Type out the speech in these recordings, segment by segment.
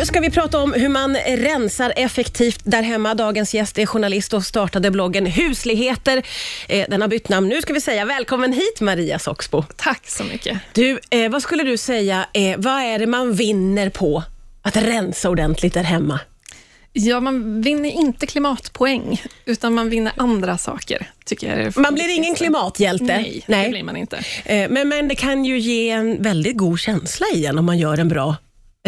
Nu ska vi prata om hur man rensar effektivt där hemma. Dagens gäst är journalist och startade bloggen Husligheter. Eh, Den har bytt namn. Nu ska vi säga välkommen hit Maria Soxbo. Tack så mycket. Du, eh, vad skulle du säga, eh, vad är det man vinner på att rensa ordentligt där hemma? Ja, man vinner inte klimatpoäng, utan man vinner andra saker, tycker jag. Man blir ingen klimathjälte. Nej, det blir man inte. Men, men det kan ju ge en väldigt god känsla i en om man gör en bra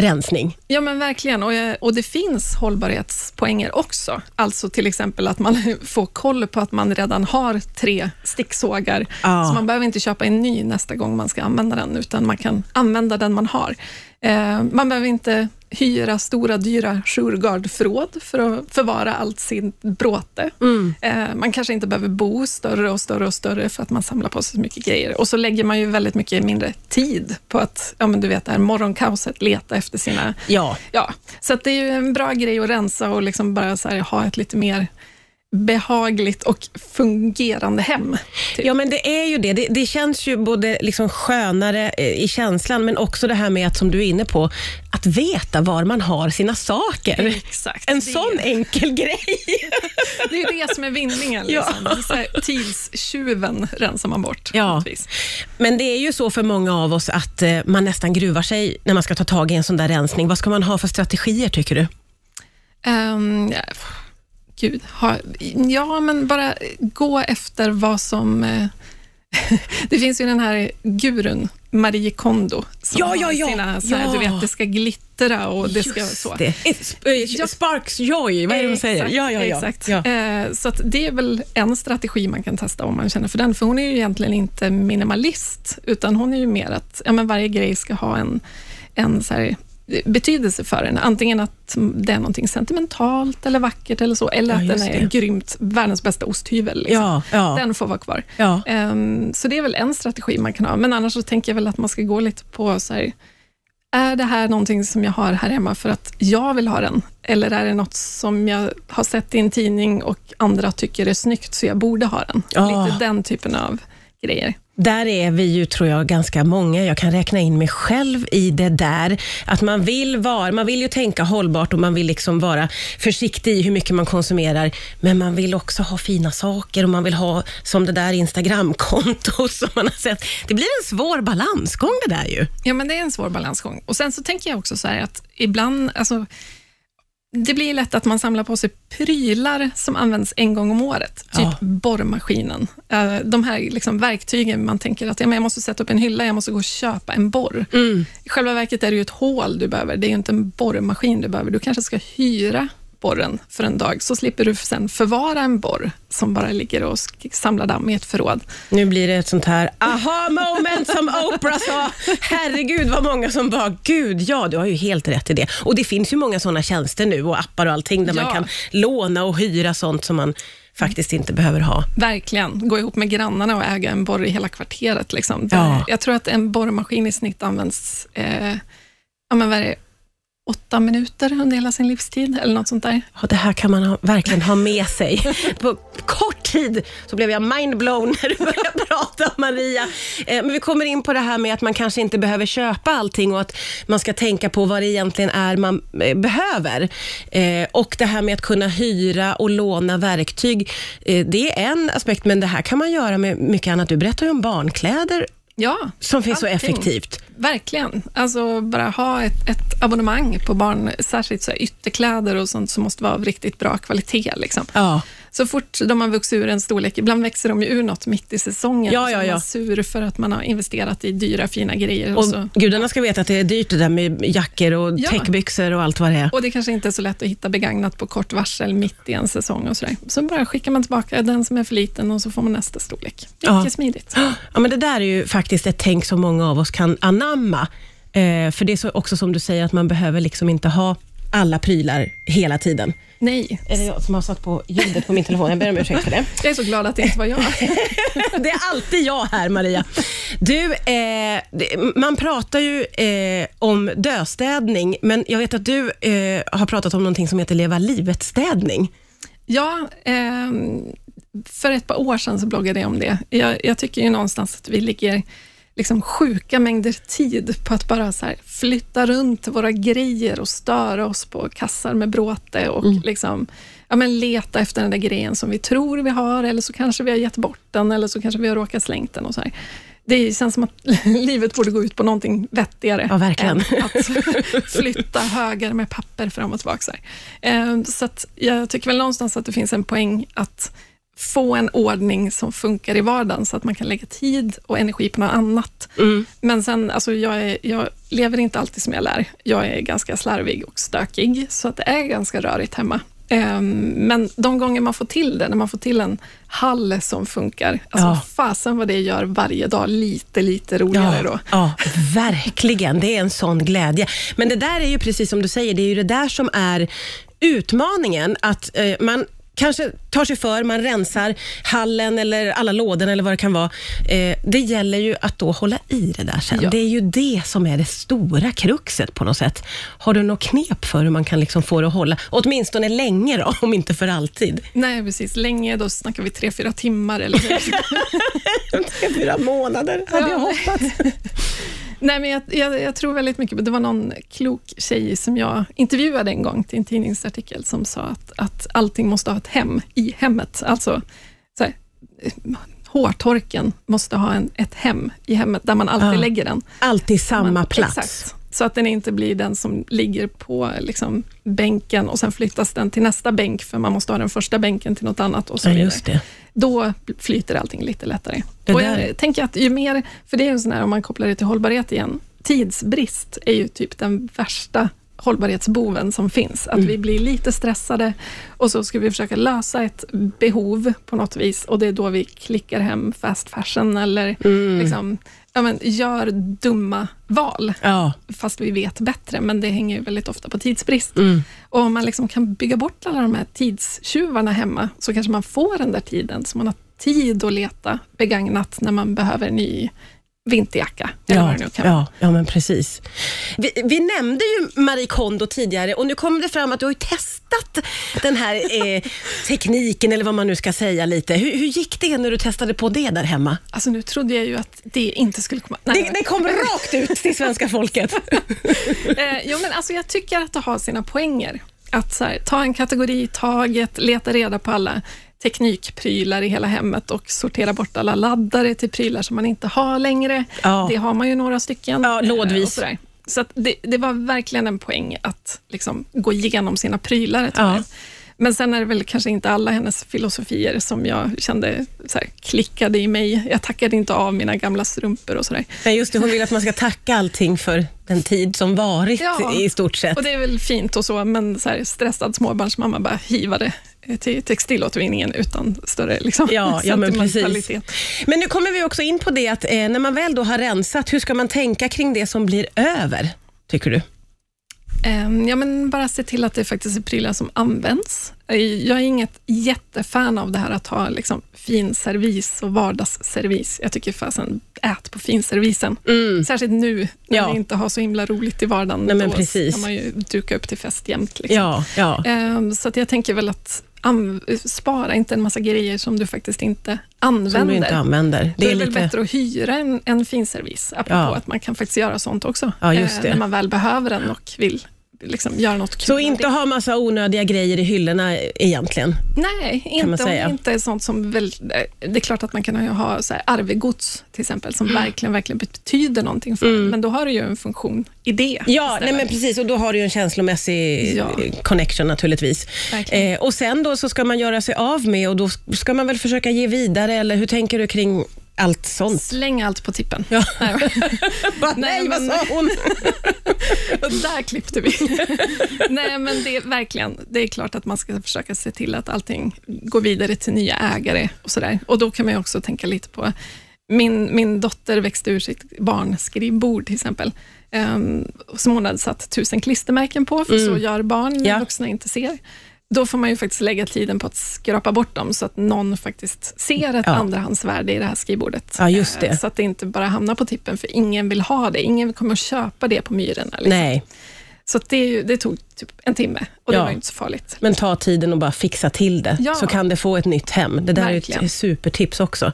rensning. Ja, men verkligen. Och, och det finns hållbarhetspoänger också. Alltså till exempel att man får koll på att man redan har tre sticksågar. Ja. Så man behöver inte köpa en ny nästa gång man ska använda den, utan man kan använda den man har. Eh, man behöver inte hyra stora, dyra Shurgard-förråd för att förvara allt sitt bråte. Eh, man kanske inte behöver bo större och större och större för att man samlar på sig så mycket grejer. Och så lägger man ju väldigt mycket mindre tid på att, ja men du vet det här morgonkaoset, leta efter sina Ja, Ja, så att det är ju en bra grej att rensa och liksom bara här, ha ett lite mer behagligt och fungerande hem. Typ. Ja, men det är ju det. Det, det känns ju både liksom skönare eh, i känslan, men också det här med att, som du är inne på, att veta var man har sina saker. Exakt. En sån enkel grej. det är ju det som är vinningen. Ja. Liksom. Är så här, tidstjuven rensar man bort. Ja. Men det är ju så för många av oss att eh, man nästan gruvar sig när man ska ta tag i en sån där rensning. Vad ska man ha för strategier, tycker du? Ehm, ja, gud, ha, ja, men bara gå efter vad som... Eh, det finns ju den här gurun, Marie Kondo, som Ja, ja, ja. sina, så här, Ja. du vet, det ska glittra och det ska så. det. It's, eh, Ja. Sparks joy, vad är det de säger? Ja, ja, ja. Exakt. ja. Eh, så det är väl en strategi man kan testa om man känner för den, för hon är ju egentligen inte minimalist, utan hon är ju mer att ja, men varje grej ska ha en, en så här, betydelse för en. Antingen att det är någonting sentimentalt eller vackert eller så, eller Ja, att den är det. grymt, världens bästa osthyvel. Liksom. Ja, ja. Den får vara kvar. Ehm, så det är väl en strategi man kan ha, men annars så tänker jag väl att man ska gå lite på så här, är det här någonting som jag har här hemma för att jag vill ha den? Eller är det något som jag har sett i en tidning och andra tycker är snyggt, så jag borde ha den? Lite den typen av grejer. Där är vi ju, tror jag, ganska många. Jag kan räkna in mig själv i det där. Att man vill vara, man vill ju tänka hållbart och man vill liksom vara försiktig i hur mycket man konsumerar. Men man vill också ha fina saker och man vill ha som det där Instagramkontot som man har sett. Det blir en svår balansgång det där ju. Ja, men det är en svår balansgång. Och Sen så tänker jag också så här att ibland, alltså, det blir lätt att man samlar på sig prylar som används en gång om året. Typ Ja. borrmaskinen. Eh, De här liksom verktygen man tänker att ja, men jag måste sätta upp en hylla, jag måste gå och köpa en borr. I själva verket är det ju ett hål du behöver. Det är ju inte en borrmaskin du behöver. Du kanske ska hyra borren för en dag, så slipper du sen förvara en borr som bara ligger och samlar damm i ett förråd. Nu blir det ett sånt här aha moment som Oprah sa. Herregud vad många som bara, gud ja, du har ju helt rätt i det. Och det finns ju många sådana tjänster nu och appar och allting där man Ja. kan låna och hyra sånt som man faktiskt inte behöver ha. Verkligen. Gå ihop med grannarna och äga en borr i hela kvarteret. Liksom. Ja. Jag tror att en borrmaskin i snitt används eh, ja, men vad är det, åtta minuter under hela sin livstid, eller något sånt där. Ja, det här kan man ha, verkligen ha med sig. På kort tid så blev jag mindblown när du började prata Maria. Eh, men vi kommer in på det här med att man kanske inte behöver köpa allting och att man ska tänka på vad det egentligen är man eh, behöver. Eh, och det här med att kunna hyra och låna verktyg, det är en aspekt, men det här kan man göra med mycket annat. Du berättar ju om barnkläder Ja, som finns så Allting. effektivt. verkligen. Alltså bara ha ett, ett abonnemang på barn, särskilt så ytterkläder och sånt som måste vara av riktigt bra kvalitet. Liksom. Ja. Så fort de har vuxit ur en storlek, ibland växer de ju ur något mitt i säsongen, Ja, så ja, är ja. man sur för att man har investerat i dyra fina grejer. Och, Och så. gudarna ska veta att det är dyrt det där med jackor och Ja. täckbyxor och allt vad det är. Och det kanske inte är så lätt att hitta begagnat på kort varsel mitt i en säsong och sådär. Så bara skickar man tillbaka den som är för liten och så får man nästa storlek. Mycket Ja. smidigt. Ja, men det där är ju faktiskt ett tänk som många av oss kan anamma. Eh, för det är så, också som du säger, att man behöver liksom inte ha alla prylar hela tiden. Nej, Är det jag som har satt på ljudet på min telefon? Jag ber om ursäkt för det. jag är så glad att det inte var jag. Det är alltid jag här, Maria. Du, eh, man pratar ju eh, om döstädning, men jag vet att du eh, har pratat om någonting som heter leva livet-städning. Ja, ehm, för ett par år sedan så bloggade jag om det. Jag, jag tycker ju någonstans att vi ligger liksom sjuka mängder tid på att bara så flytta runt våra grejer och störa oss på kassar med bråte och Mm. liksom, ja, men leta efter den där grejen som vi tror vi har, eller så kanske vi har gett bort den, eller så kanske vi har råkat slängt den. och så här. Det känns som att livet borde gå ut på någonting vettigare Ja, verkligen. än att flytta högar med papper fram och tillbaka. Så, här. Eh, så jag tycker väl någonstans att det finns en poäng att få en ordning som funkar i vardagen, så att man kan lägga tid och energi på något annat. Mm. Men sen, alltså jag, är, jag lever inte alltid som jag lär. Jag är ganska slarvig och stökig, så att det är ganska rörigt hemma. Ehm, Men de gånger man får till det, när man får till en hall som funkar, alltså Ja. fasen vad det gör varje dag lite, lite roligare då. Ja, ja, verkligen. Det är en sån glädje. Men det där är ju precis som du säger, det är ju det där som är utmaningen. Att eh, man kanske tar sig för, man rensar hallen eller alla lådorna eller vad det kan vara. Eh, det gäller ju att då hålla i det där sen. Ja. Det är ju det som är det stora kruxet på något sätt. Har du något knep för hur man kan liksom få det att hålla? Åtminstone länge då, om inte för alltid. Nej, precis. Länge, då snackar vi tre, fyra timmar eller hur? Tre, fyra månader hade jag Ja. hoppats. Nej, men jag, jag, jag tror väldigt mycket på, det var någon klok tjej som jag intervjuade en gång till en tidningsartikel som sa att, att allting måste ha ett hem i hemmet. Alltså, så här, hårtorken måste ha en, ett hem i hemmet där man alltid Ja. lägger den. Alltid samma Man- plats. Exakt. Så att den inte blir den som ligger på liksom, bänken och sen flyttas den till nästa bänk, för man måste ha den första bänken till något annat och så Ja, vidare. just det. Då flyter allting lite lättare. Det och där- jag tänker att ju mer, för det är ju sån här, om man kopplar det till hållbarhet igen, tidsbrist är ju typ den värsta hållbarhetsboven som finns. Att Mm. vi blir lite stressade och så ska vi försöka lösa ett behov på något vis och det är då vi klickar hem fast fashion eller Mm. liksom, ja, men, gör dumma val Ja. fast vi vet bättre, men det hänger ju väldigt ofta på tidsbrist. Mm. Och om man liksom kan bygga bort alla de här tidstjuvarna hemma, så kanske man får den där tiden, så man har tid att leta begagnat när man behöver en ny vinterjacka, Ja, ja, ja, men precis. Vi, vi nämnde ju Marie Kondo tidigare och nu kommer det fram att du har ju testat den här eh, tekniken, eller vad man nu ska säga lite. Hur, hur gick det när du testade på det där hemma? Alltså nu trodde jag ju att det inte skulle komma... Nej, Det, det kom rakt ut till svenska folket. Eh, jo, men alltså jag tycker att det har sina poänger. Att här, ta en kategori i taget, leta reda på alla teknikprylar i hela hemmet och sortera bort alla laddare till prylar som man inte har längre. Ja. Det har man ju några stycken. Ja, eh, lådvis. Så det, det var verkligen en poäng att liksom gå igenom sina prylar ett Ja. Men sen är det väl kanske inte alla hennes filosofier som jag kände så här, klickade i mig. Jag tackade inte av mina gamla strumpor och sådär. Nej, just det, hon vill att man ska tacka allting för den tid som varit Ja. i stort sett. Och det är väl fint och så, men så här, stressad småbarnsmamma bara hivade till textilåtervinningen utan större liksom, Ja, ja men precis. Men nu kommer vi också in på det att eh, när man väl då har rensat, hur ska man tänka kring det som blir över, tycker du? Ehm, Ja, men bara se till att det faktiskt är prylar som används. Eh, Jag är inget jättefan av det här att ha liksom fin servis och vardagsservis. Jag tycker fasen, ät på finservisen. Särskilt nu, när Mm. Ja. vi inte har så himla roligt i vardagen. Nej, men Då precis. kan man ju duka upp till fest jämt. Liksom. Ja, ja. Ehm, Så att jag tänker väl att spara inte en massa grejer som du faktiskt inte använder. Som du inte använder. Det är, är väl lite... bättre att hyra en, en finservis, apropå Ja. att man kan faktiskt göra sånt också. Ja, eh, när man väl behöver den och vill liksom göra något kul. Så inte ha massa onödiga grejer i hyllorna egentligen? Nej, inte om det inte är sånt som väl, eh, Det är klart att man kan ha- så här arvegods till exempel, som Mm. verkligen, verkligen betyder någonting för en, men då har det ju en funktion i det. Ja, nej men precis. Och då har du ju en känslomässig Ja. connection naturligtvis. Eh, och sen då så ska man göra sig av med och då ska man väl försöka ge vidare, eller hur tänker du kring allt sånt? Släng allt på tippen. Ja. Nej, Bara, Nej, vad sa hon? Där klippte vi. Nej, men det är verkligen, det är klart att man ska försöka se till att allting går vidare till nya ägare och sådär. Och då kan man också tänka lite på, min, min dotter växte ur sitt barnskrivbord till exempel, um, som hon hade satt tusen klistermärken på, för så gör barn Ja. vuxna inte ser. Då får man ju faktiskt lägga tiden på att skrapa bort dem, så att någon faktiskt ser ett Ja. andrahandsvärde i det här skrivbordet. Ja, just det. Eh, Så att det inte bara hamnar på tippen, för ingen vill ha det. Ingen kommer att köpa det på Myrorna. Liksom. Nej. Så det, är det tog typ en timme och det Ja. var ju inte så farligt. Men ta tiden och bara fixa till det, Ja. så kan det få ett nytt hem. Det där är Verkligen. ett supertips också.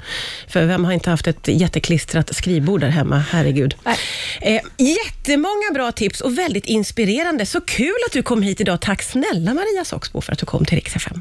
För vem har inte haft ett jätteklistrat skrivbord där hemma? Herregud. Nej. Eh, jättemånga bra tips och väldigt inspirerande. Så kul att du kom hit idag. Tack snälla Maria Soxbo för att du kom till Rix FM.